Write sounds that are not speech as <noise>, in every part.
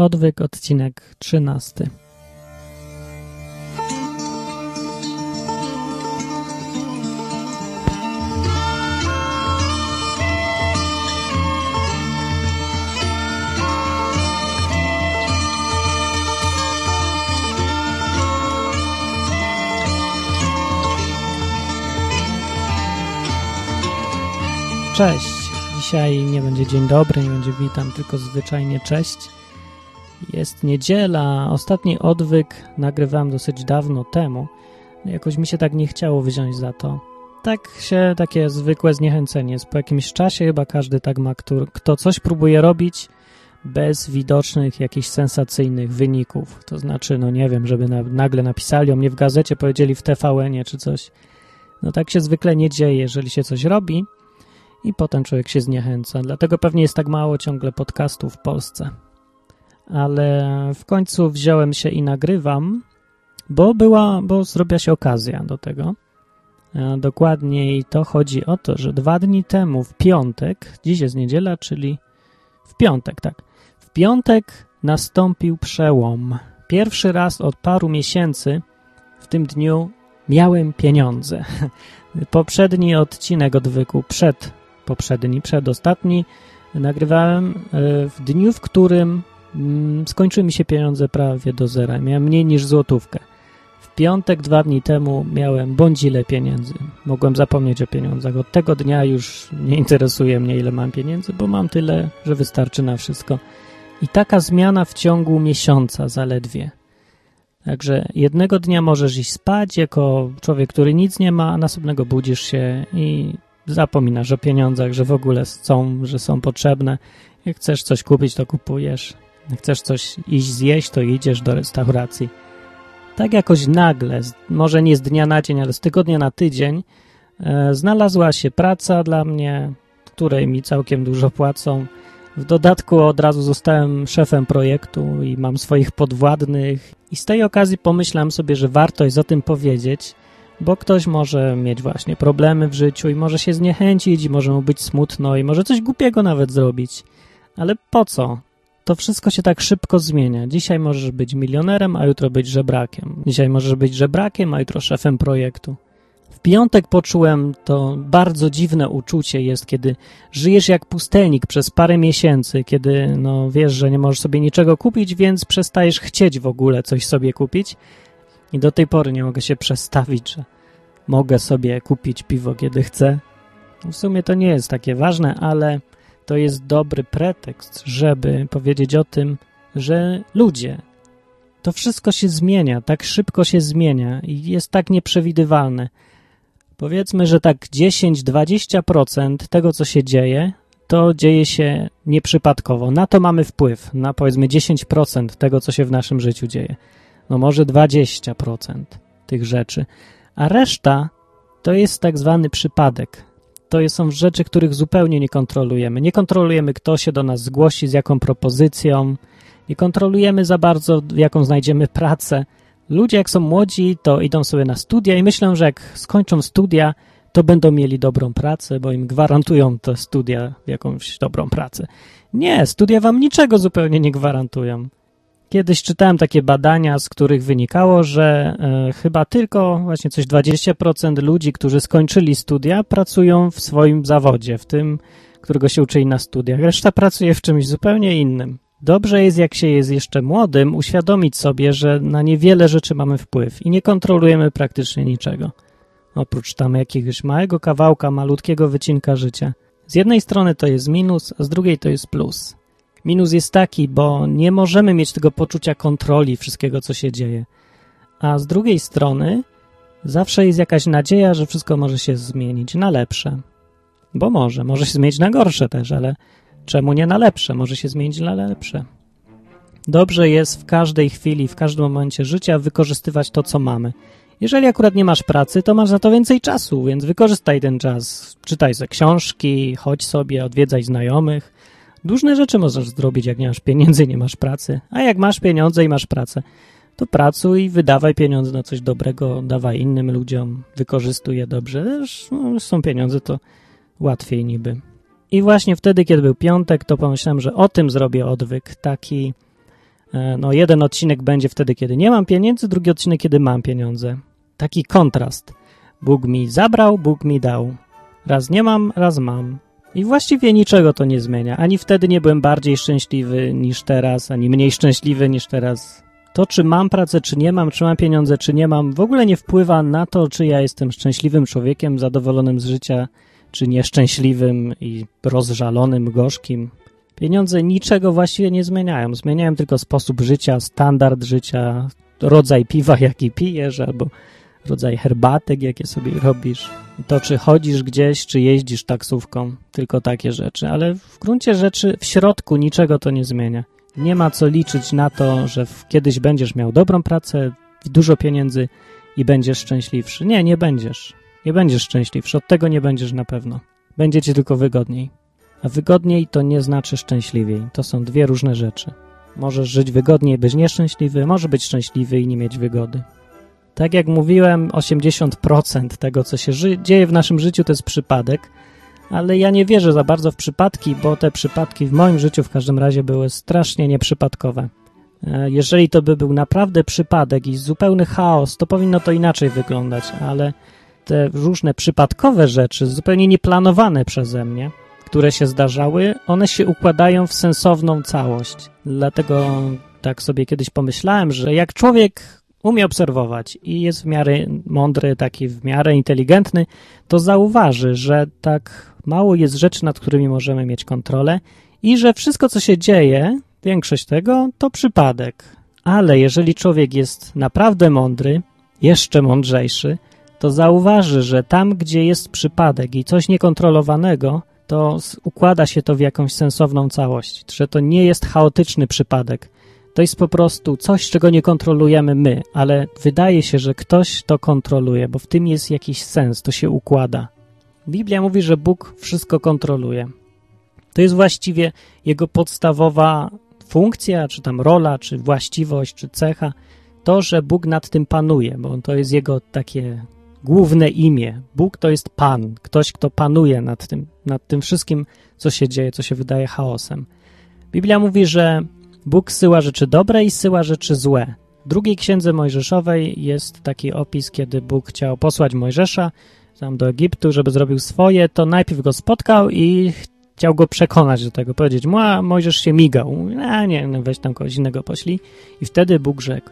Odwyk, odcinek 13. Cześć. Dzisiaj nie będzie dzień dobry, nie będzie witam, tylko zwyczajnie cześć. Jest niedziela, ostatni odwyk nagrywałem dosyć dawno temu. Jakoś mi się tak nie chciało wziąć za to. Tak się, takie zwykłe zniechęcenie jest. Po jakimś czasie chyba każdy tak ma, kto, coś próbuje robić bez widocznych jakichś sensacyjnych wyników. To znaczy, no nie wiem, żeby na, nagle napisali o mnie w gazecie, powiedzieli w tvn czy coś. No tak się zwykle nie dzieje, jeżeli się coś robi i potem człowiek się zniechęca. Dlatego pewnie jest tak mało ciągle podcastów w Polsce. Ale w końcu wziąłem się i nagrywam, bo była, bo zrobiła się okazja do tego. A dokładniej to chodzi o to, że dwa dni temu, w piątek, dziś jest niedziela, czyli w piątek, tak. W piątek nastąpił przełom. Pierwszy raz od paru miesięcy w tym dniu miałem pieniądze. <laughs> Poprzedni odcinek odwyku przed poprzedni, przedostatni, nagrywałem e, w dniu, w którym skończyły mi się pieniądze prawie do zera. Miałem mniej niż złotówkę. W piątek, dwa dni temu miałem bądź ile pieniędzy. Mogłem zapomnieć o pieniądzach. Od tego dnia już nie interesuje mnie, ile mam pieniędzy, bo mam tyle, że wystarczy na wszystko. I taka zmiana w ciągu miesiąca zaledwie. Także jednego dnia możesz iść spać jako człowiek, który nic nie ma, a następnego budzisz się i zapominasz o pieniądzach, że w ogóle są, że są potrzebne. Jak chcesz coś kupić, to kupujesz. Chcesz coś iść zjeść, to idziesz do restauracji. Tak jakoś nagle, może nie z dnia na dzień, ale z tygodnia na tydzień, e, znalazła się praca dla mnie, której mi całkiem dużo płacą. W dodatku od razu zostałem szefem projektu i mam swoich podwładnych. I z tej okazji pomyślałem sobie, że warto jest o tym powiedzieć, bo ktoś może mieć właśnie problemy w życiu i może się zniechęcić, i może mu być smutno, i może coś głupiego nawet zrobić. Ale po co? To wszystko się tak szybko zmienia. Dzisiaj możesz być milionerem, a jutro być żebrakiem. Dzisiaj możesz być żebrakiem, a jutro szefem projektu. W piątek poczułem to bardzo dziwne uczucie jest, kiedy żyjesz jak pustelnik przez parę miesięcy, kiedy no wiesz, że nie możesz sobie niczego kupić, więc przestajesz chcieć w ogóle coś sobie kupić i do tej pory nie mogę się przestawić, że mogę sobie kupić piwo, kiedy chcę. W sumie to nie jest takie ważne, ale to jest dobry pretekst, żeby powiedzieć o tym, że ludzie, to wszystko się zmienia, tak szybko się zmienia i jest tak nieprzewidywalne. Powiedzmy, że tak 10-20% tego, co się dzieje, to dzieje się nieprzypadkowo. Na to mamy wpływ, na powiedzmy 10% tego, co się w naszym życiu dzieje no może 20% tych rzeczy, a reszta to jest tak zwany przypadek. To są rzeczy, których zupełnie nie kontrolujemy. Nie kontrolujemy, kto się do nas zgłosi, z jaką propozycją, nie kontrolujemy za bardzo, jaką znajdziemy pracę. Ludzie, jak są młodzi, to idą sobie na studia i myślą, że jak skończą studia, to będą mieli dobrą pracę, bo im gwarantują te studia jakąś dobrą pracę. Nie, studia wam niczego zupełnie nie gwarantują. Kiedyś czytałem takie badania, z których wynikało, że e, chyba tylko właśnie coś 20% ludzi, którzy skończyli studia, pracują w swoim zawodzie, w tym, którego się uczyli na studiach. Reszta pracuje w czymś zupełnie innym. Dobrze jest, jak się jest jeszcze młodym, uświadomić sobie, że na niewiele rzeczy mamy wpływ i nie kontrolujemy praktycznie niczego. Oprócz tam jakiegoś małego kawałka, malutkiego wycinka życia. Z jednej strony to jest minus, a z drugiej to jest plus. Minus jest taki, bo nie możemy mieć tego poczucia kontroli wszystkiego, co się dzieje. A z drugiej strony zawsze jest jakaś nadzieja, że wszystko może się zmienić na lepsze. Bo może, może się zmienić na gorsze też, ale czemu nie na lepsze? Może się zmienić na lepsze. Dobrze jest w każdej chwili, w każdym momencie życia wykorzystywać to, co mamy. Jeżeli akurat nie masz pracy, to masz na to więcej czasu, więc wykorzystaj ten czas. Czytaj ze książki, chodź sobie, odwiedzaj znajomych, Różne rzeczy możesz zrobić, jak nie masz pieniędzy, nie masz pracy. A jak masz pieniądze i masz pracę, to pracuj, wydawaj pieniądze na coś dobrego, dawaj innym ludziom, wykorzystuj je dobrze. Też, no, są pieniądze, to łatwiej niby. I właśnie wtedy, kiedy był piątek, to pomyślałem, że o tym zrobię odwyk, taki E, no, jeden odcinek będzie wtedy, kiedy nie mam pieniędzy, drugi odcinek, kiedy mam pieniądze. Taki kontrast. Bóg mi zabrał, Bóg mi dał. Raz nie mam, raz mam. I właściwie niczego to nie zmienia. Ani wtedy nie byłem bardziej szczęśliwy niż teraz, ani mniej szczęśliwy niż teraz. To, czy mam pracę, czy nie mam, czy mam pieniądze, czy nie mam, w ogóle nie wpływa na to, czy ja jestem szczęśliwym człowiekiem, zadowolonym z życia, czy nieszczęśliwym i rozżalonym, gorzkim. Pieniądze niczego właściwie nie zmieniają. Zmieniają tylko sposób życia, standard życia, rodzaj piwa, jaki pijesz, albo rodzaj herbatek, jakie sobie robisz. To, czy chodzisz gdzieś, czy jeździsz taksówką, tylko takie rzeczy. Ale w gruncie rzeczy w środku niczego to nie zmienia. Nie ma co liczyć na to, że kiedyś będziesz miał dobrą pracę, dużo pieniędzy i będziesz szczęśliwszy. Nie, nie będziesz. Nie będziesz szczęśliwszy. Od tego nie będziesz na pewno. Będzie ci tylko wygodniej. A wygodniej to nie znaczy szczęśliwiej. To są dwie różne rzeczy. Możesz żyć wygodniej, być nieszczęśliwy, może być szczęśliwy i nie mieć wygody. Tak jak mówiłem, 80% tego, co się dzieje w naszym życiu, to jest przypadek, ale ja nie wierzę za bardzo w przypadki, bo te przypadki w moim życiu w każdym razie były strasznie nieprzypadkowe. E, jeżeli to by był naprawdę przypadek i zupełny chaos, to powinno to inaczej wyglądać, ale te różne przypadkowe rzeczy, zupełnie nieplanowane przeze mnie, które się zdarzały, one się układają w sensowną całość. Dlatego tak sobie kiedyś pomyślałem, że jak człowiek umie obserwować i jest w miarę mądry, taki w miarę inteligentny, to zauważy, że tak mało jest rzeczy, nad którymi możemy mieć kontrolę i że wszystko, co się dzieje, większość tego, to przypadek. Ale jeżeli człowiek jest naprawdę mądry, jeszcze mądrzejszy, to zauważy, że tam, gdzie jest przypadek i coś niekontrolowanego, to układa się to w jakąś sensowną całość, że to nie jest chaotyczny przypadek. To jest po prostu coś, czego nie kontrolujemy my, ale wydaje się, że ktoś to kontroluje, bo w tym jest jakiś sens, to się układa. Biblia mówi, że Bóg wszystko kontroluje. To jest właściwie jego podstawowa funkcja, czy tam rola, czy właściwość, czy cecha, to, że Bóg nad tym panuje, bo to jest jego takie główne imię. Bóg to jest Pan, ktoś, kto panuje nad tym, nad tym wszystkim, co się dzieje, co się wydaje chaosem. Biblia mówi, że Bóg syła rzeczy dobre i syła rzeczy złe. W drugiej księdze Mojżeszowej jest taki opis, kiedy Bóg chciał posłać Mojżesza tam do Egiptu, żeby zrobił swoje, to najpierw go spotkał i chciał go przekonać do tego, powiedzieć mu, a Mojżesz się migał. A nie, no weź tam kogoś innego poślij. I wtedy Bóg rzekł,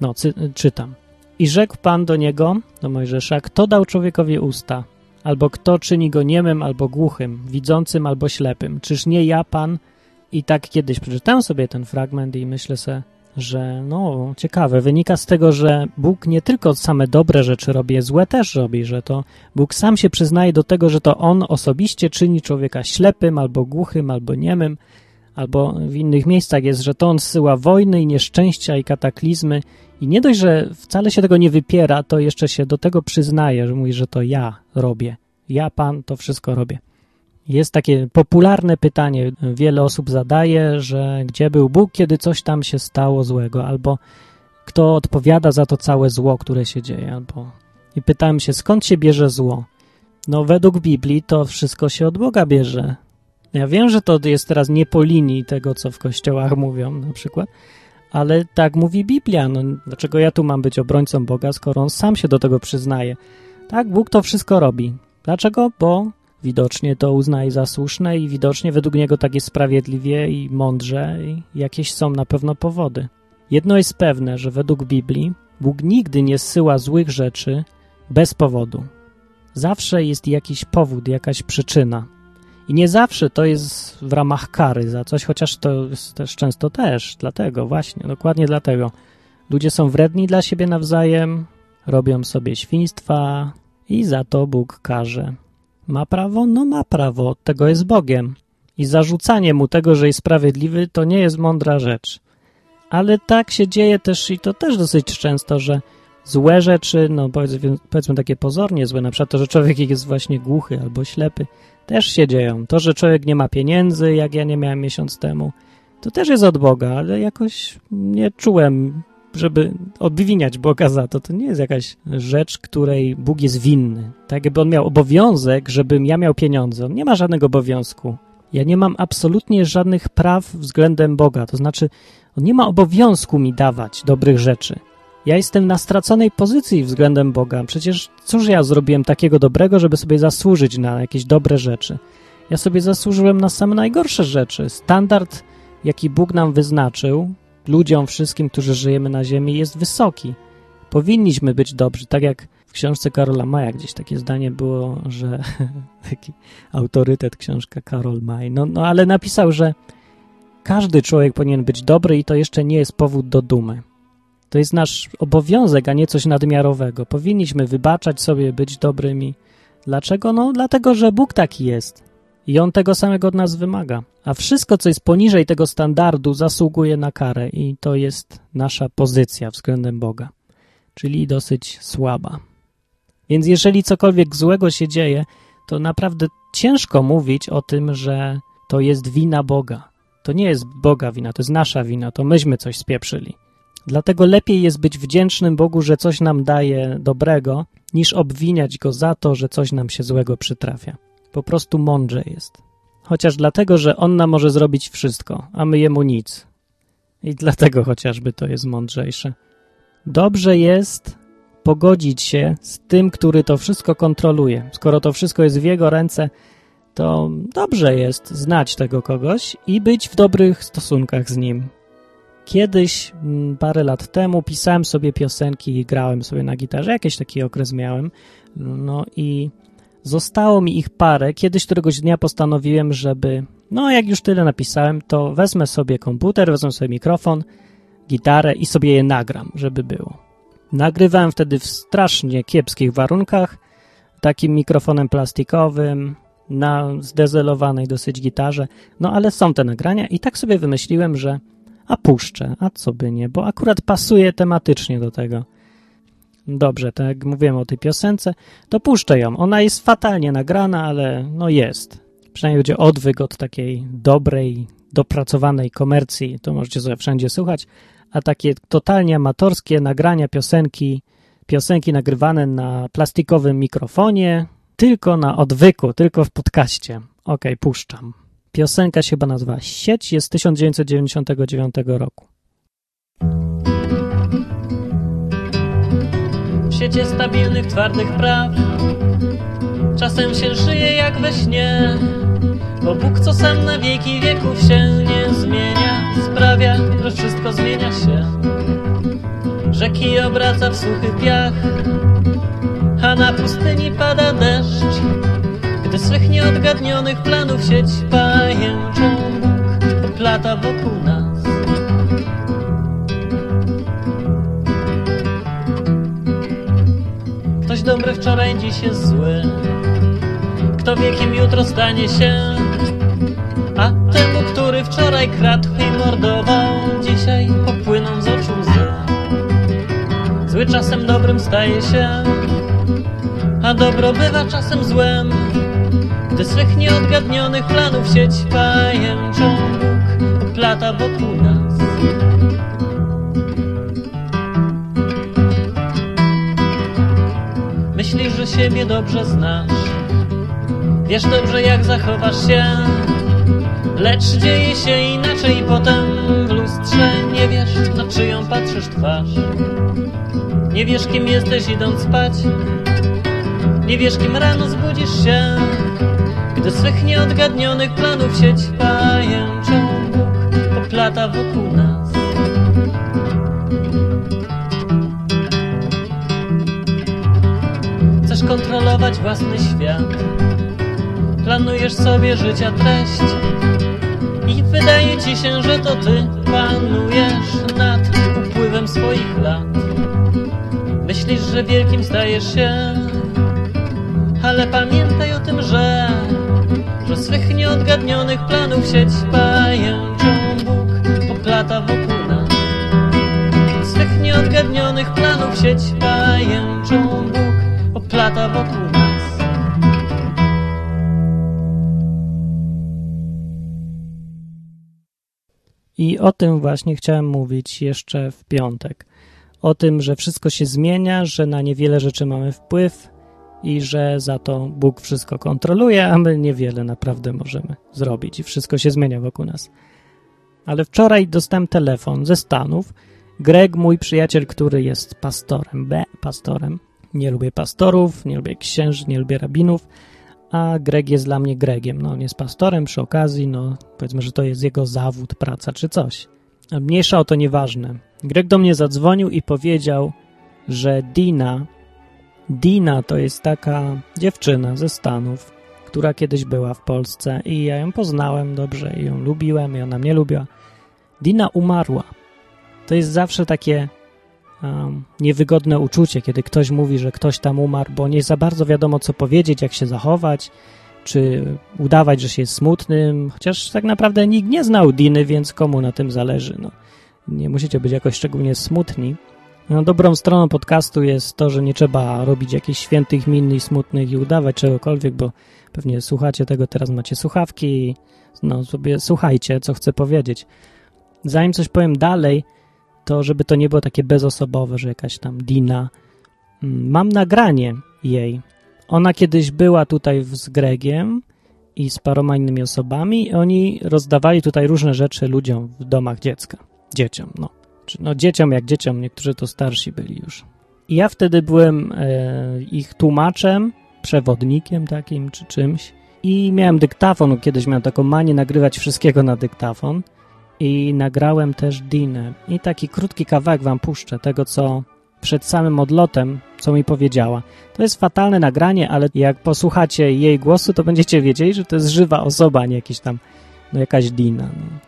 no cy, czytam. I rzekł Pan do niego, do Mojżesza, kto dał człowiekowi usta? Albo kto czyni go niemym albo głuchym, widzącym albo ślepym? Czyż nie ja, Pan? I tak kiedyś przeczytałem sobie ten fragment i myślę sobie, że no ciekawe, wynika z tego, że Bóg nie tylko same dobre rzeczy robi, złe też robi, że to Bóg sam się przyznaje do tego, że to On osobiście czyni człowieka ślepym albo głuchym, albo niemym, albo w innych miejscach jest, że to On zsyła wojny i nieszczęścia i kataklizmy i nie dość, że wcale się tego nie wypiera, to jeszcze się do tego przyznaje, że mówi, że to ja robię. Ja, Pan, to wszystko robię. Jest takie popularne pytanie, wiele osób zadaje, że gdzie był Bóg, kiedy coś tam się stało złego, albo kto odpowiada za to całe zło, które się dzieje, albo... I pytałem się, skąd się bierze zło? No, według Biblii to wszystko się od Boga bierze. Ja wiem, że to jest teraz nie po linii tego, co w kościołach mówią na przykład, ale tak mówi Biblia. No, dlaczego ja tu mam być obrońcą Boga, skoro On sam się do tego przyznaje? Tak, Bóg to wszystko robi. Dlaczego? Bo widocznie to uznaje za słuszne i widocznie według niego tak jest sprawiedliwie i mądrze i jakieś są na pewno powody. Jedno jest pewne, że według Biblii Bóg nigdy nie zsyła złych rzeczy bez powodu. Zawsze jest jakiś powód, jakaś przyczyna. I nie zawsze to jest w ramach kary za coś, chociaż to jest też często też dlatego, właśnie, dokładnie dlatego. Ludzie są wredni dla siebie nawzajem, robią sobie świństwa i za to Bóg karze. Ma prawo? No ma prawo, tego jest Bogiem. I zarzucanie mu tego, że jest sprawiedliwy, to nie jest mądra rzecz. Ale tak się dzieje też i to też dosyć często, że złe rzeczy, no powiedzmy, powiedzmy takie pozornie złe, na przykład to, że człowiek jest właśnie głuchy albo ślepy, też się dzieją. To, że człowiek nie ma pieniędzy, jak ja nie miałem miesiąc temu, to też jest od Boga, ale jakoś nie czułem, żeby obwiniać Boga za to. To nie jest jakaś rzecz, której Bóg jest winny. Tak jakby On miał obowiązek, żebym ja miał pieniądze. On nie ma żadnego obowiązku. Ja nie mam absolutnie żadnych praw względem Boga, to znaczy on nie ma obowiązku mi dawać dobrych rzeczy. Ja jestem na straconej pozycji względem Boga. Przecież cóż ja zrobiłem takiego dobrego, żeby sobie zasłużyć na jakieś dobre rzeczy? Ja sobie zasłużyłem na same najgorsze rzeczy. Standard, jaki Bóg nam wyznaczył, ludziom, wszystkim, którzy żyjemy na Ziemi, jest wysoki. Powinniśmy być dobrzy, tak jak w książce Karola Maja gdzieś takie zdanie było, że <laughs> taki autorytet książka Karol Maj. No, no ale napisał, że każdy człowiek powinien być dobry i to jeszcze nie jest powód do dumy. To jest nasz obowiązek, a nie coś nadmiarowego. Powinniśmy wybaczać sobie, być dobrymi. Dlaczego? No, dlatego, że Bóg taki jest. I On tego samego od nas wymaga. A wszystko, co jest poniżej tego standardu, zasługuje na karę, i to jest nasza pozycja względem Boga, czyli dosyć słaba. Więc jeżeli cokolwiek złego się dzieje, to naprawdę ciężko mówić o tym, że to jest wina Boga. To nie jest Boga wina, to jest nasza wina, to myśmy coś spieprzyli. Dlatego lepiej jest być wdzięcznym Bogu, że coś nam daje dobrego, niż obwiniać Go za to, że coś nam się złego przytrafia. Po prostu mądrze jest. Chociaż dlatego, że On nam może zrobić wszystko, a my Jemu nic. I dlatego chociażby to jest mądrzejsze. Dobrze jest pogodzić się z tym, który to wszystko kontroluje. Skoro to wszystko jest w Jego ręce, to dobrze jest znać tego kogoś i być w dobrych stosunkach z Nim. Kiedyś, mm, parę lat temu, pisałem sobie piosenki i grałem sobie na gitarze. Jakiś taki okres miałem. No i zostało mi ich parę. Kiedyś któregoś dnia postanowiłem, żeby, no jak już tyle napisałem, to wezmę sobie komputer, wezmę sobie mikrofon, gitarę i sobie je nagram, żeby było. Nagrywałem wtedy w strasznie kiepskich warunkach, takim mikrofonem plastikowym, na zdezelowanej dosyć gitarze, no ale są te nagrania i tak sobie wymyśliłem, że a puszczę, a co by nie, bo akurat pasuje tematycznie do tego. Dobrze, tak jak mówiłem o tej piosence, to puszczę ją. Ona jest fatalnie nagrana, ale no jest. Przynajmniej będzie odwyk od takiej dobrej, dopracowanej komercji, to możecie sobie wszędzie słuchać, a takie totalnie amatorskie nagrania piosenki, piosenki nagrywane na plastikowym mikrofonie, tylko na odwyku, tylko w podcaście. Ok, puszczam. Piosenka się chyba nazywa Sieć, jest z 1999 roku. W siecie stabilnych, twardych praw. Czasem się żyje jak we śnie Bo Bóg, co sam na wieki wieków się nie zmienia Sprawia, że wszystko zmienia się. Rzeki obraca w suchy piach A na pustyni pada deszcz. Gdy swych nieodgadnionych planów sieć pajęczą Bóg oplata wokół nas dobry wczoraj, dziś jest zły. Kto wie, kim jutro stanie się? A temu, który wczoraj kradł i mordował Dzisiaj popłyną z oczu łzy. Zły czasem dobrym staje się a dobro bywa czasem złem. Gdy swych nieodgadnionych planów sieć pajęczą Bóg plata wokół nas Siebie dobrze znasz. Wiesz dobrze jak zachowasz się. Lecz dzieje się inaczej potem. W lustrze Nie wiesz na czyją patrzysz twarz. Nie wiesz kim jesteś idąc spać. Nie wiesz kim rano zbudzisz się. Gdy swych nieodgadnionych planów sieć pajęczą Bóg poplata wokół kontrolować własny świat. Planujesz sobie życia treść I wydaje ci się, że to ty panujesz nad upływem swoich lat. Myślisz, że wielkim stajesz się Ale pamiętaj o tym, że że swych nieodgadnionych planów sieć pajęczą Bóg oplata wokół nas. Swych nieodgadnionych planów sieć pajęczą Oplata wokół nas I o tym właśnie chciałem mówić jeszcze w piątek. O tym, że wszystko się zmienia, że na niewiele rzeczy mamy wpływ i że za to Bóg wszystko kontroluje, a my niewiele naprawdę możemy zrobić i wszystko się zmienia wokół nas. Ale wczoraj dostałem telefon ze Stanów. Greg, mój przyjaciel, który jest pastorem, B, pastorem. Nie lubię pastorów, nie lubię księży, nie lubię rabinów, a Greg jest dla mnie Gregiem. No, on jest pastorem przy okazji, no powiedzmy, że to jest jego zawód, praca czy coś. Mniejsza o to nieważne. Greg do mnie zadzwonił i powiedział, że Dina, Dina to jest taka dziewczyna ze Stanów, która kiedyś była w Polsce i ja ją poznałem dobrze i ją lubiłem i ona mnie lubiła. Dina umarła. To jest zawsze takie um, niewygodne uczucie, kiedy ktoś mówi, że ktoś tam umarł, bo nie za bardzo wiadomo, co powiedzieć, jak się zachować, czy udawać, że się jest smutnym, chociaż tak naprawdę nikt nie znał Diny, więc komu na tym zależy. No, nie musicie być jakoś szczególnie smutni. No, dobrą stroną podcastu jest to, że nie trzeba robić jakichś świętych min i smutnych i udawać czegokolwiek, bo pewnie słuchacie tego, teraz macie słuchawki i no, sobie słuchajcie, co chcę powiedzieć. Zanim coś powiem dalej, to żeby to nie było takie bezosobowe, że jakaś tam Dina. Mm, mam nagranie jej. Ona kiedyś była tutaj z Gregiem i z paroma innymi osobami i oni rozdawali tutaj różne rzeczy ludziom w domach dziecka. Dzieciom, no. No dzieciom jak dzieciom, niektórzy to starsi byli już. I ja wtedy byłem e, ich tłumaczem, przewodnikiem takim czy czymś i miałem dyktafon, kiedyś miałem taką manię nagrywać wszystkiego na dyktafon i nagrałem też Dinę. I taki krótki kawałek wam puszczę tego, co przed samym odlotem, co mi powiedziała. To jest fatalne nagranie, ale jak posłuchacie jej głosu, to będziecie wiedzieli, że to jest żywa osoba, a nie jakiś tam, no jakaś Dina. No.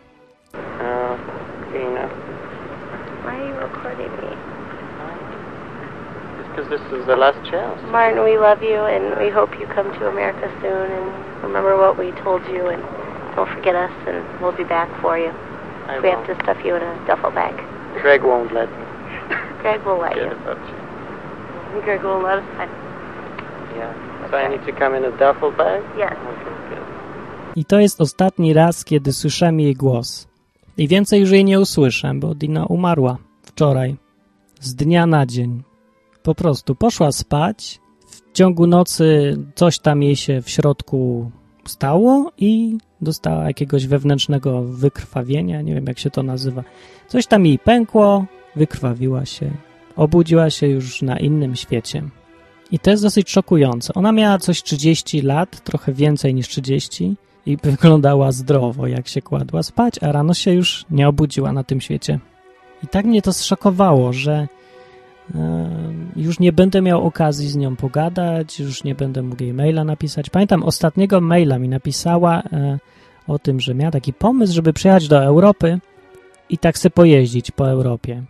this is the last chance. Martin, we love you, and we hope you come to America soon. And remember what we told you, and don't forget us, and we'll be back for you. I we won't. have to stuff you in a duffel bag. Greg won't let me. Greg will let Forget you. about you. Greg will let us. I- Yeah. So I need to come in a duffel bag? Yes. Okay, good. I to jest ostatni raz, kiedy słyszałem jej głos. I więcej już jej nie usłyszę, bo Dina umarła wczoraj. Z dnia na dzień. Po prostu poszła spać. W ciągu nocy coś tam jej się w środku stało i dostała jakiegoś wewnętrznego wykrwawienia. Nie wiem, jak się to nazywa. Coś tam jej pękło, wykrwawiła się. Obudziła się już na innym świecie. I to jest dosyć szokujące. Ona miała coś 30 lat, trochę więcej niż 30 i <laughs> wyglądała zdrowo, jak się kładła spać, a rano się już nie obudziła na tym świecie. I tak mnie to zszokowało, że już nie będę miał okazji z nią pogadać, już nie będę mógł jej maila napisać. Pamiętam, ostatniego maila mi napisała e, o tym, że miała taki pomysł, żeby przyjechać do Europy i tak se pojeździć po Europie.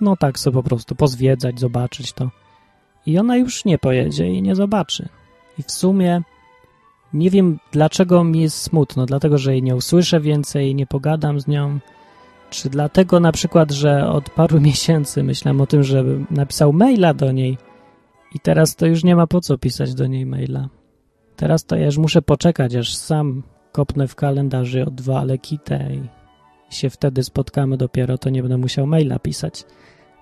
No tak sobie po prostu pozwiedzać, zobaczyć to. I ona już nie pojedzie i nie zobaczy. I w sumie nie wiem, dlaczego mi jest smutno. Dlatego, że jej nie usłyszę więcej, nie pogadam z nią. Czy dlatego na przykład, że od paru <laughs> miesięcy myślałem o tym, żeby napisał maila do niej i teraz to już nie ma po co pisać do niej maila. Teraz to ja już muszę poczekać, aż sam kopnę w kalendarzu od dwa lekitę i się wtedy spotkamy dopiero, to nie będę musiał maila pisać.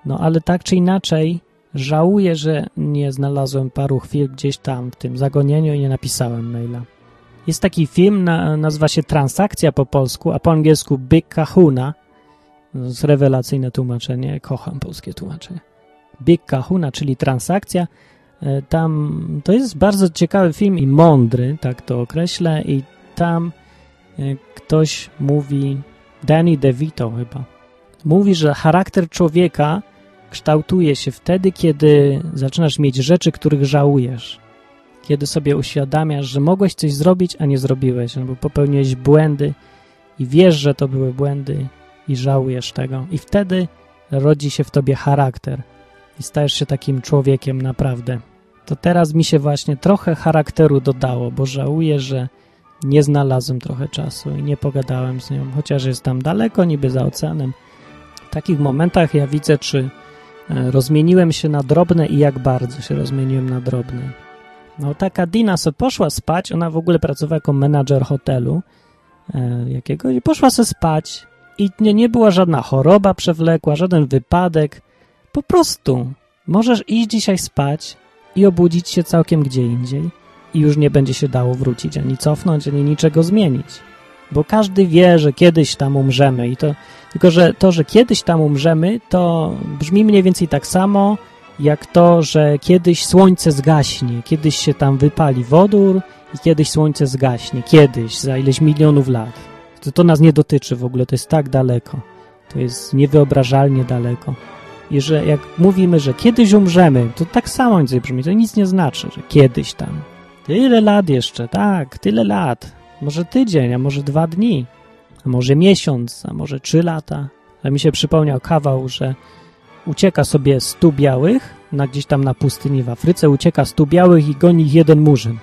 No ale tak czy inaczej, żałuję, że nie znalazłem paru chwil gdzieś tam w tym zagonieniu i nie napisałem maila. Jest taki film, na, nazywa się Transakcja po polsku, a po angielsku Big Kahuna. Rewelacyjne tłumaczenie, kocham polskie tłumaczenie. Big Kahuna, czyli transakcja. E, Tam to jest bardzo ciekawy film i mądry, tak to określę, i tam e, ktoś mówi, Danny DeVito chyba, mówi, że charakter człowieka kształtuje się wtedy, kiedy zaczynasz mieć rzeczy, których żałujesz. Kiedy sobie uświadamiasz, że mogłeś coś zrobić, a nie zrobiłeś, albo popełniłeś błędy i wiesz, że to były błędy i żałujesz tego. I wtedy rodzi się w tobie charakter i stajesz się takim człowiekiem naprawdę. To teraz mi się właśnie trochę charakteru dodało, bo żałuję, że nie znalazłem trochę czasu i nie pogadałem z nią, chociaż jest tam daleko, niby za oceanem. W takich momentach ja widzę, czy e, rozmieniłem się na drobne i jak bardzo się rozmieniłem na drobne. No taka Dina sobie poszła spać, ona w ogóle pracowała jako menadżer hotelu e, jakiegoś i poszła sobie spać i nie, nie była żadna choroba przewlekła, żaden wypadek. Po prostu możesz iść dzisiaj spać, i obudzić się całkiem gdzie indziej i już nie będzie się dało wrócić, ani cofnąć, ani niczego zmienić. Bo każdy wie, że kiedyś tam umrzemy i to, tylko że to, że kiedyś tam umrzemy, to brzmi mniej więcej tak samo, jak to, że kiedyś słońce zgaśnie, kiedyś się tam wypali wodór i kiedyś słońce zgaśnie, kiedyś, za ileś milionów lat. To, to nas nie dotyczy w ogóle, to jest tak daleko. To jest niewyobrażalnie daleko. I że jak mówimy, że kiedyś umrzemy, to tak samo nic brzmi, to nic nie znaczy, że kiedyś tam. Tyle lat jeszcze, tak, tyle lat. Może tydzień, a może dwa dni, a może miesiąc, a może trzy lata. Ale mi się przypomniał kawał, że ucieka sobie stu białych, na gdzieś tam na pustyni w Afryce, ucieka stu białych i goni ich jeden murzyn.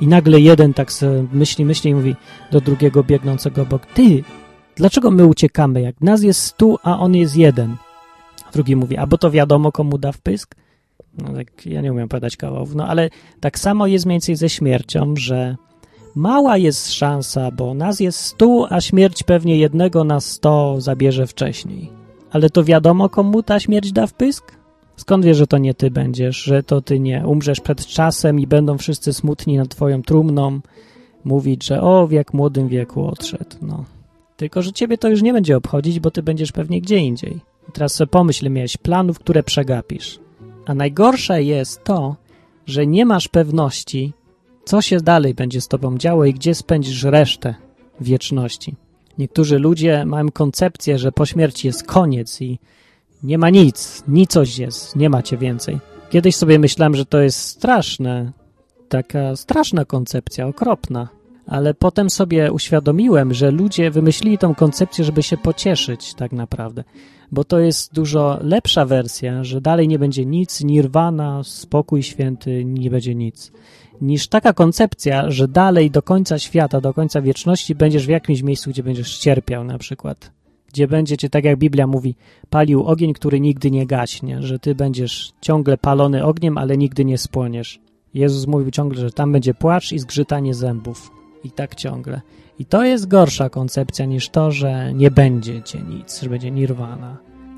I nagle jeden tak myśli, myśli i mówi do drugiego biegnącego obok, ty, dlaczego my uciekamy, jak nas jest stu, a on jest jeden? A drugi mówi, a bo to wiadomo, komu da wpysk? No tak, ja nie umiem opowiadać kawałów, no ale tak samo jest mniej więcej ze śmiercią, że mała jest szansa, bo nas jest stu, a śmierć pewnie jednego na sto zabierze wcześniej. Ale to wiadomo, komu ta śmierć da wpysk? Skąd wiesz, że to nie ty będziesz, że to ty nie umrzesz przed czasem i będą wszyscy smutni nad twoją trumną, mówić, że o, w jak młodym wieku odszedł, no. Tylko, że ciebie to już nie będzie obchodzić, bo ty będziesz pewnie gdzie indziej. I teraz sobie pomyśl, miałeś planów, które przegapisz. A najgorsze jest to, że nie masz pewności, co się dalej będzie z tobą działo i gdzie spędzisz resztę wieczności. Niektórzy ludzie mają koncepcję, że po śmierci jest koniec i nie ma nic, nicość jest, nie macie więcej. Kiedyś sobie myślałem, że to jest straszne, taka straszna koncepcja, okropna. Ale potem sobie uświadomiłem, że ludzie wymyślili tą koncepcję, żeby się pocieszyć tak naprawdę. Bo to jest dużo lepsza wersja, że dalej nie będzie nic, nirwana, spokój święty, nie będzie nic. Niż taka koncepcja, że dalej do końca świata, do końca wieczności będziesz w jakimś miejscu, gdzie będziesz cierpiał na przykład gdzie będzie cię, tak jak Biblia mówi, palił ogień, który nigdy nie gaśnie, że ty będziesz ciągle palony ogniem, ale nigdy nie spłoniesz. Jezus mówił ciągle, że tam będzie płacz i zgrzytanie zębów. I tak ciągle. I to jest gorsza koncepcja niż to, że nie będzie cię nic, że będzie nirwana.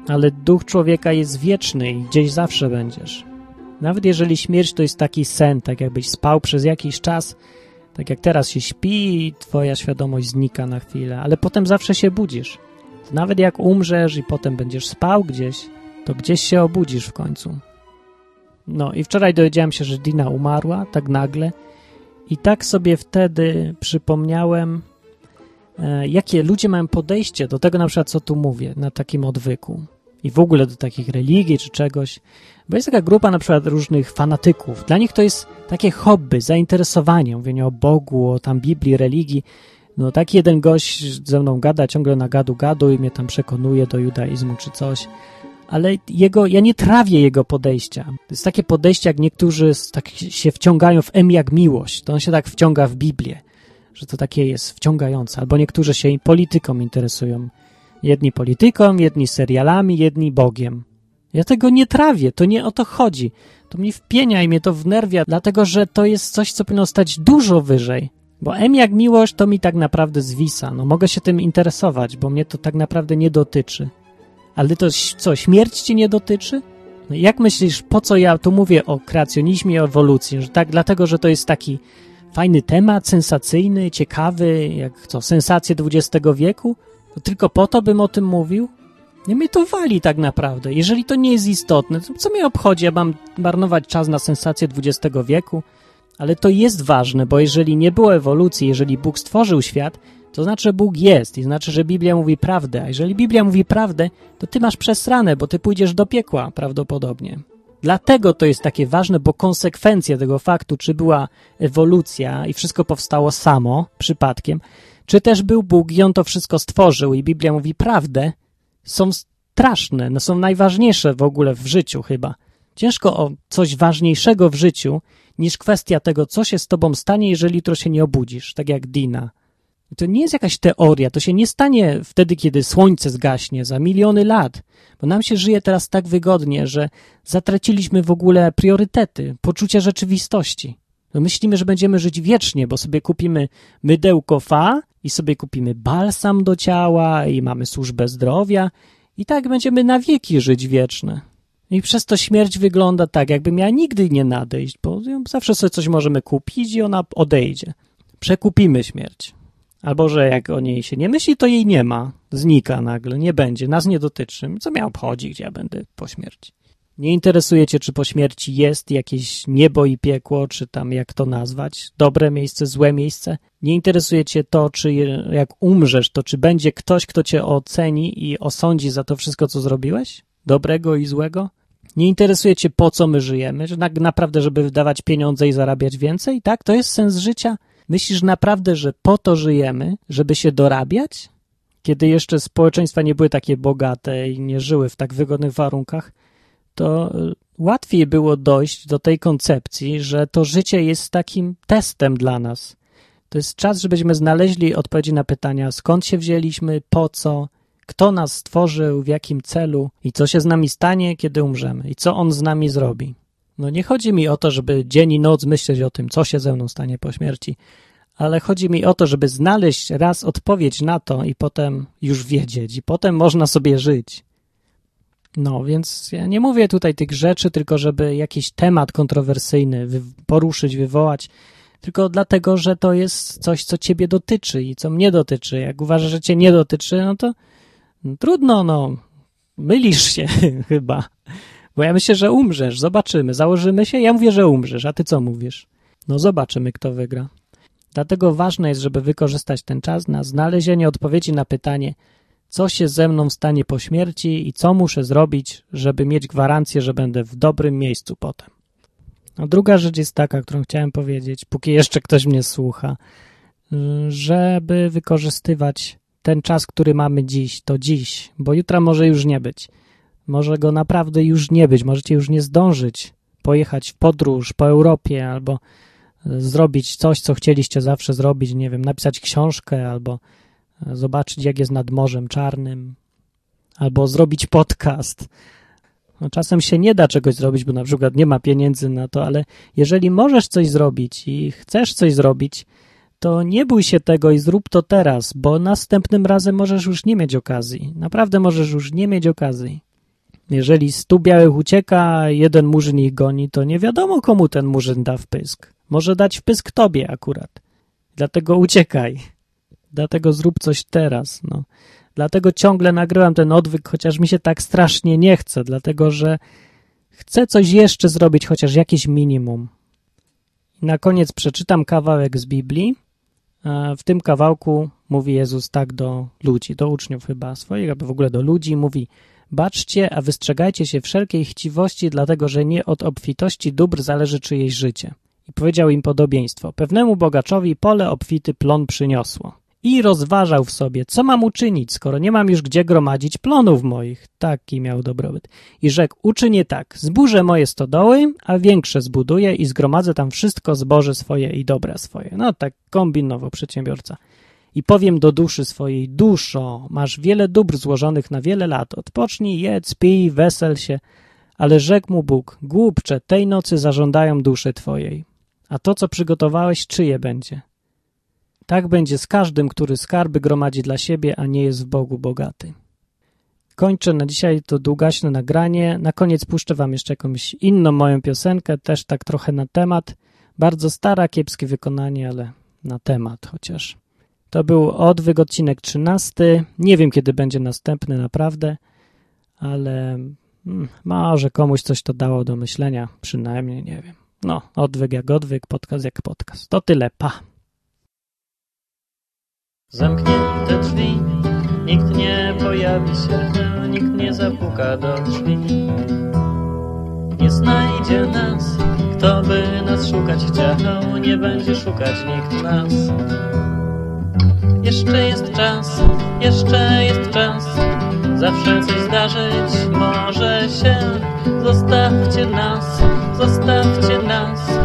Ale duch człowieka jest wieczny i gdzieś zawsze będziesz. Nawet jeżeli śmierć to jest taki sen, tak jakbyś spał przez jakiś czas, tak jak teraz się śpi i twoja świadomość znika na chwilę, ale potem zawsze się budzisz. Nawet jak umrzesz i potem będziesz spał gdzieś, to gdzieś się obudzisz w końcu. No i wczoraj dowiedziałem się, że Dina umarła tak nagle i tak sobie wtedy przypomniałem, e, jakie ludzie mają podejście do tego na przykład, co tu mówię, na takim odwyku i w ogóle do takich religii czy czegoś. Bo jest taka grupa na przykład różnych fanatyków. Dla nich to jest takie hobby, zainteresowanie, mówienie o Bogu, o tam Biblii, religii no taki jeden gość ze mną gada ciągle na gadu gadu i mnie tam przekonuje do judaizmu czy coś. Ale jego, ja nie trawię jego podejścia. To jest takie podejście, jak niektórzy tak się wciągają w M jak miłość. To on się tak wciąga w Biblię, że to takie jest wciągające. Albo niektórzy się polityką interesują. Jedni polityką, jedni serialami, jedni Bogiem. Ja tego nie trawię, to nie o to chodzi. To mnie wpienia i mnie to wnerwia, dlatego że to jest coś, co powinno stać dużo wyżej. Bo M jak miłość to mi tak naprawdę zwisa. No mogę się tym interesować, bo mnie to tak naprawdę nie dotyczy. Ale to co, śmierć ci nie dotyczy? No jak myślisz, po co ja tu mówię o kreacjonizmie i ewolucji? Że tak, dlatego, że to jest taki fajny temat, sensacyjny, ciekawy, jak co, sensacje XX wieku? To tylko po to bym o tym mówił? Nie mnie to wali tak naprawdę. Jeżeli to nie jest istotne, to co mnie obchodzi? Ja mam marnować czas na sensacje XX wieku? Ale to jest ważne, bo jeżeli nie było ewolucji, jeżeli Bóg stworzył świat, to znaczy, że Bóg jest i znaczy, że Biblia mówi prawdę. A jeżeli Biblia mówi prawdę, to ty masz przesrane, bo ty pójdziesz do piekła prawdopodobnie. Dlatego to jest takie ważne, bo konsekwencje tego faktu, czy była ewolucja i wszystko powstało samo, przypadkiem, czy też był Bóg i On to wszystko stworzył i Biblia mówi prawdę, są straszne, no są najważniejsze w ogóle w życiu chyba. Ciężko o coś ważniejszego w życiu niż kwestia tego, co się z tobą stanie, jeżeli jutro się nie obudzisz, tak jak Dina. To nie jest jakaś teoria, to się nie stanie wtedy, kiedy słońce zgaśnie, za miliony lat, bo nam się żyje teraz tak wygodnie, że zatraciliśmy w ogóle priorytety, poczucie rzeczywistości. No myślimy, że będziemy żyć wiecznie, bo sobie kupimy mydełko fa i sobie kupimy balsam do ciała i mamy służbę zdrowia i tak będziemy na wieki żyć wieczne. I przez to śmierć wygląda tak, jakby miała nigdy nie nadejść, bo zawsze sobie coś możemy kupić i ona odejdzie. Przekupimy śmierć. Albo, że jak o niej się nie myśli, to jej nie ma. Znika nagle, nie będzie, nas nie dotyczy. Co mnie obchodzi, gdzie ja będę po śmierci? Nie interesuje cię, czy po śmierci jest jakieś niebo i piekło, czy tam jak to nazwać, dobre miejsce, złe miejsce. Nie interesuje cię to, czy jak umrzesz, to czy będzie ktoś, kto cię oceni i osądzi za to wszystko, co zrobiłeś? Dobrego i złego? Nie interesuje cię, po co my żyjemy? Że naprawdę, żeby wydawać pieniądze i zarabiać więcej? Tak? To jest sens życia? Myślisz naprawdę, że po to żyjemy, żeby się dorabiać? Kiedy jeszcze społeczeństwa nie były takie bogate i nie żyły w tak wygodnych warunkach, to y, łatwiej było dojść do tej koncepcji, że to życie jest takim testem dla nas. To jest czas, żebyśmy znaleźli odpowiedzi na pytania, skąd się wzięliśmy, po co, kto nas stworzył, w jakim celu i co się z nami stanie, kiedy umrzemy i co on z nami zrobi. No nie chodzi mi o to, żeby dzień i noc myśleć o tym, co się ze mną stanie po śmierci, ale chodzi mi o to, żeby znaleźć raz odpowiedź na to i potem już wiedzieć, i potem można sobie żyć. No, więc ja nie mówię tutaj tych rzeczy, tylko żeby jakiś temat kontrowersyjny poruszyć, wywołać, tylko dlatego, że to jest coś, co ciebie dotyczy i co mnie dotyczy. Jak uważasz, że cię nie dotyczy, no to trudno, no, mylisz się <laughs> chyba. Bo ja myślę, że umrzesz, zobaczymy, założymy się, ja mówię, że umrzesz, a ty co mówisz? No zobaczymy, kto wygra. Dlatego ważne jest, żeby wykorzystać ten czas na znalezienie odpowiedzi na pytanie, co się ze mną stanie po śmierci i co muszę zrobić, żeby mieć gwarancję, że będę w dobrym miejscu potem. A druga rzecz jest taka, którą chciałem powiedzieć, póki jeszcze ktoś mnie słucha, żeby wykorzystywać ten czas, który mamy dziś, to dziś, bo jutra może już nie być. Może go naprawdę już nie być, możecie już nie zdążyć pojechać w podróż po Europie albo e, zrobić coś, co chcieliście zawsze zrobić, nie wiem, napisać książkę albo e, zobaczyć, jak jest nad Morzem Czarnym, albo zrobić podcast. No, czasem się nie da czegoś zrobić, bo na przykład nie ma pieniędzy na to, ale jeżeli możesz coś zrobić i chcesz coś zrobić, to nie bój się tego i zrób to teraz, bo następnym razem możesz już nie mieć okazji. Naprawdę możesz już nie mieć okazji. Jeżeli stu białych ucieka, jeden murzyn ich goni, to nie wiadomo, komu ten murzyn da wpysk. Może dać wpysk tobie akurat. Dlatego uciekaj. Dlatego zrób coś teraz. No. Dlatego ciągle nagrywam ten odwyk, chociaż mi się tak strasznie nie chce, dlatego że chcę coś jeszcze zrobić, chociaż jakieś minimum. Na koniec przeczytam kawałek z Biblii. W tym kawałku mówi Jezus tak do ludzi, do uczniów chyba swoich, albo w ogóle do ludzi. Mówi, Baczcie, a wystrzegajcie się wszelkiej chciwości, dlatego że nie od obfitości dóbr zależy czyjeś życie. I powiedział im podobieństwo. Pewnemu bogaczowi pole obfity plon przyniosło. I rozważał w sobie, co mam uczynić, skoro nie mam już gdzie gromadzić plonów moich. Taki miał dobrobyt. I rzekł, uczynię tak, zburzę moje stodoły, a większe zbuduję i zgromadzę tam wszystko zboże swoje i dobra swoje. No tak kombinował przedsiębiorca. I powiem do duszy swojej, duszo, masz wiele dóbr złożonych na wiele lat, odpocznij, jedz, pij, wesel się. Ale rzekł mu Bóg, głupcze, tej nocy zażądają duszy twojej. A to, co przygotowałeś, czyje będzie? Tak będzie z każdym, który skarby gromadzi dla siebie, a nie jest w Bogu bogaty. Kończę na dzisiaj to długaśne nagranie. Na koniec puszczę wam jeszcze jakąś inną moją piosenkę, też tak trochę na temat. Bardzo stara, kiepskie wykonanie, ale na temat chociaż. To był odwyk odcinek 13. Nie wiem, kiedy będzie następny, naprawdę, ale hmm, może komuś coś to dało do myślenia, przynajmniej, nie wiem. No, odwyk jak odwyk, podcast jak podcast. To tyle, pa. Zamknięte drzwi, nikt nie pojawi się, nikt nie zapuka do drzwi. Nie znajdzie nas, kto by nas szukać chciał, nie będzie szukać nikt nas. Jeszcze jest czas, jeszcze jest czas Zawsze coś zdarzyć może się Zostawcie nas, zostawcie nas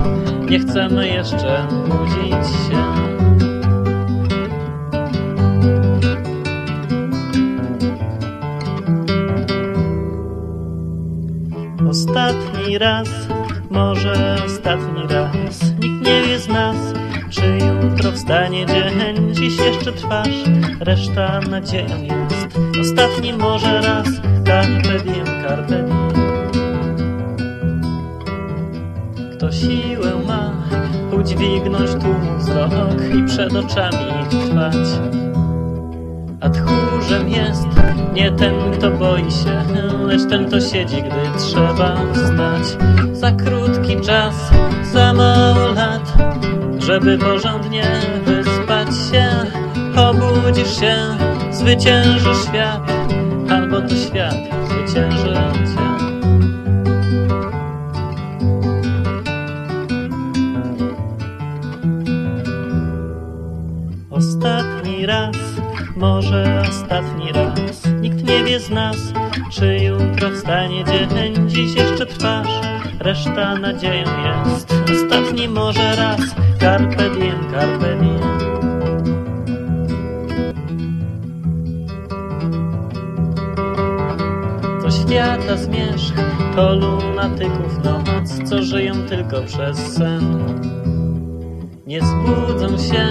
Nie chcemy jeszcze budzić się ostatni raz, może ostatni raz. Nikt nie wie z nas, czy jutro wstanie dzień, dziś jeszcze trwasz, reszta nadzieją jest. Ostatni może raz, carpe diem, carpe. Kto siłę ma, udźwignąć tłumu wzrok i przed oczami trwać. A tchórzem jest nie ten, kto boi się, lecz ten, kto siedzi, gdy trzeba wstać. Za krótki czas, za mało lat, żeby porządnie wyspać się. Obudzisz się, zwycięży świat, albo to świat może ostatni raz. Nikt nie wie z nas, czy jutro wstanie dzień. Dziś jeszcze trwasz, reszta nadzieją jest. Ostatni może raz, carpe diem, carpe diem. To świata zmierzch, to lunatyków noc, co żyją tylko przez sen. Nie zbudzą się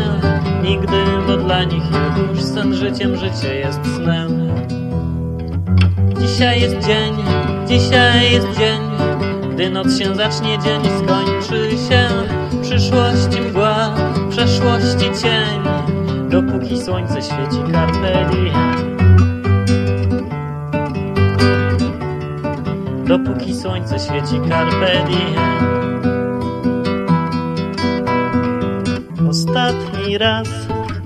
nigdy, bo dla nich już sen życiem, życie jest snem. Dzisiaj jest dzień, dzisiaj jest dzień, gdy noc się zacznie, dzień skończy się. Przyszłości mgła, przeszłości cień, dopóki słońce świeci carpe. Dopóki słońce świeci carpe. Ostatni raz,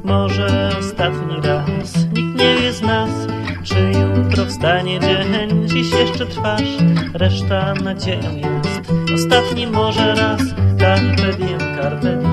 może ostatni raz. Nikt nie wie z nas, czy jutro wstanie dzień. Dziś jeszcze trwasz, reszta nadzieją jest. Ostatni może raz, carpe diem, carpe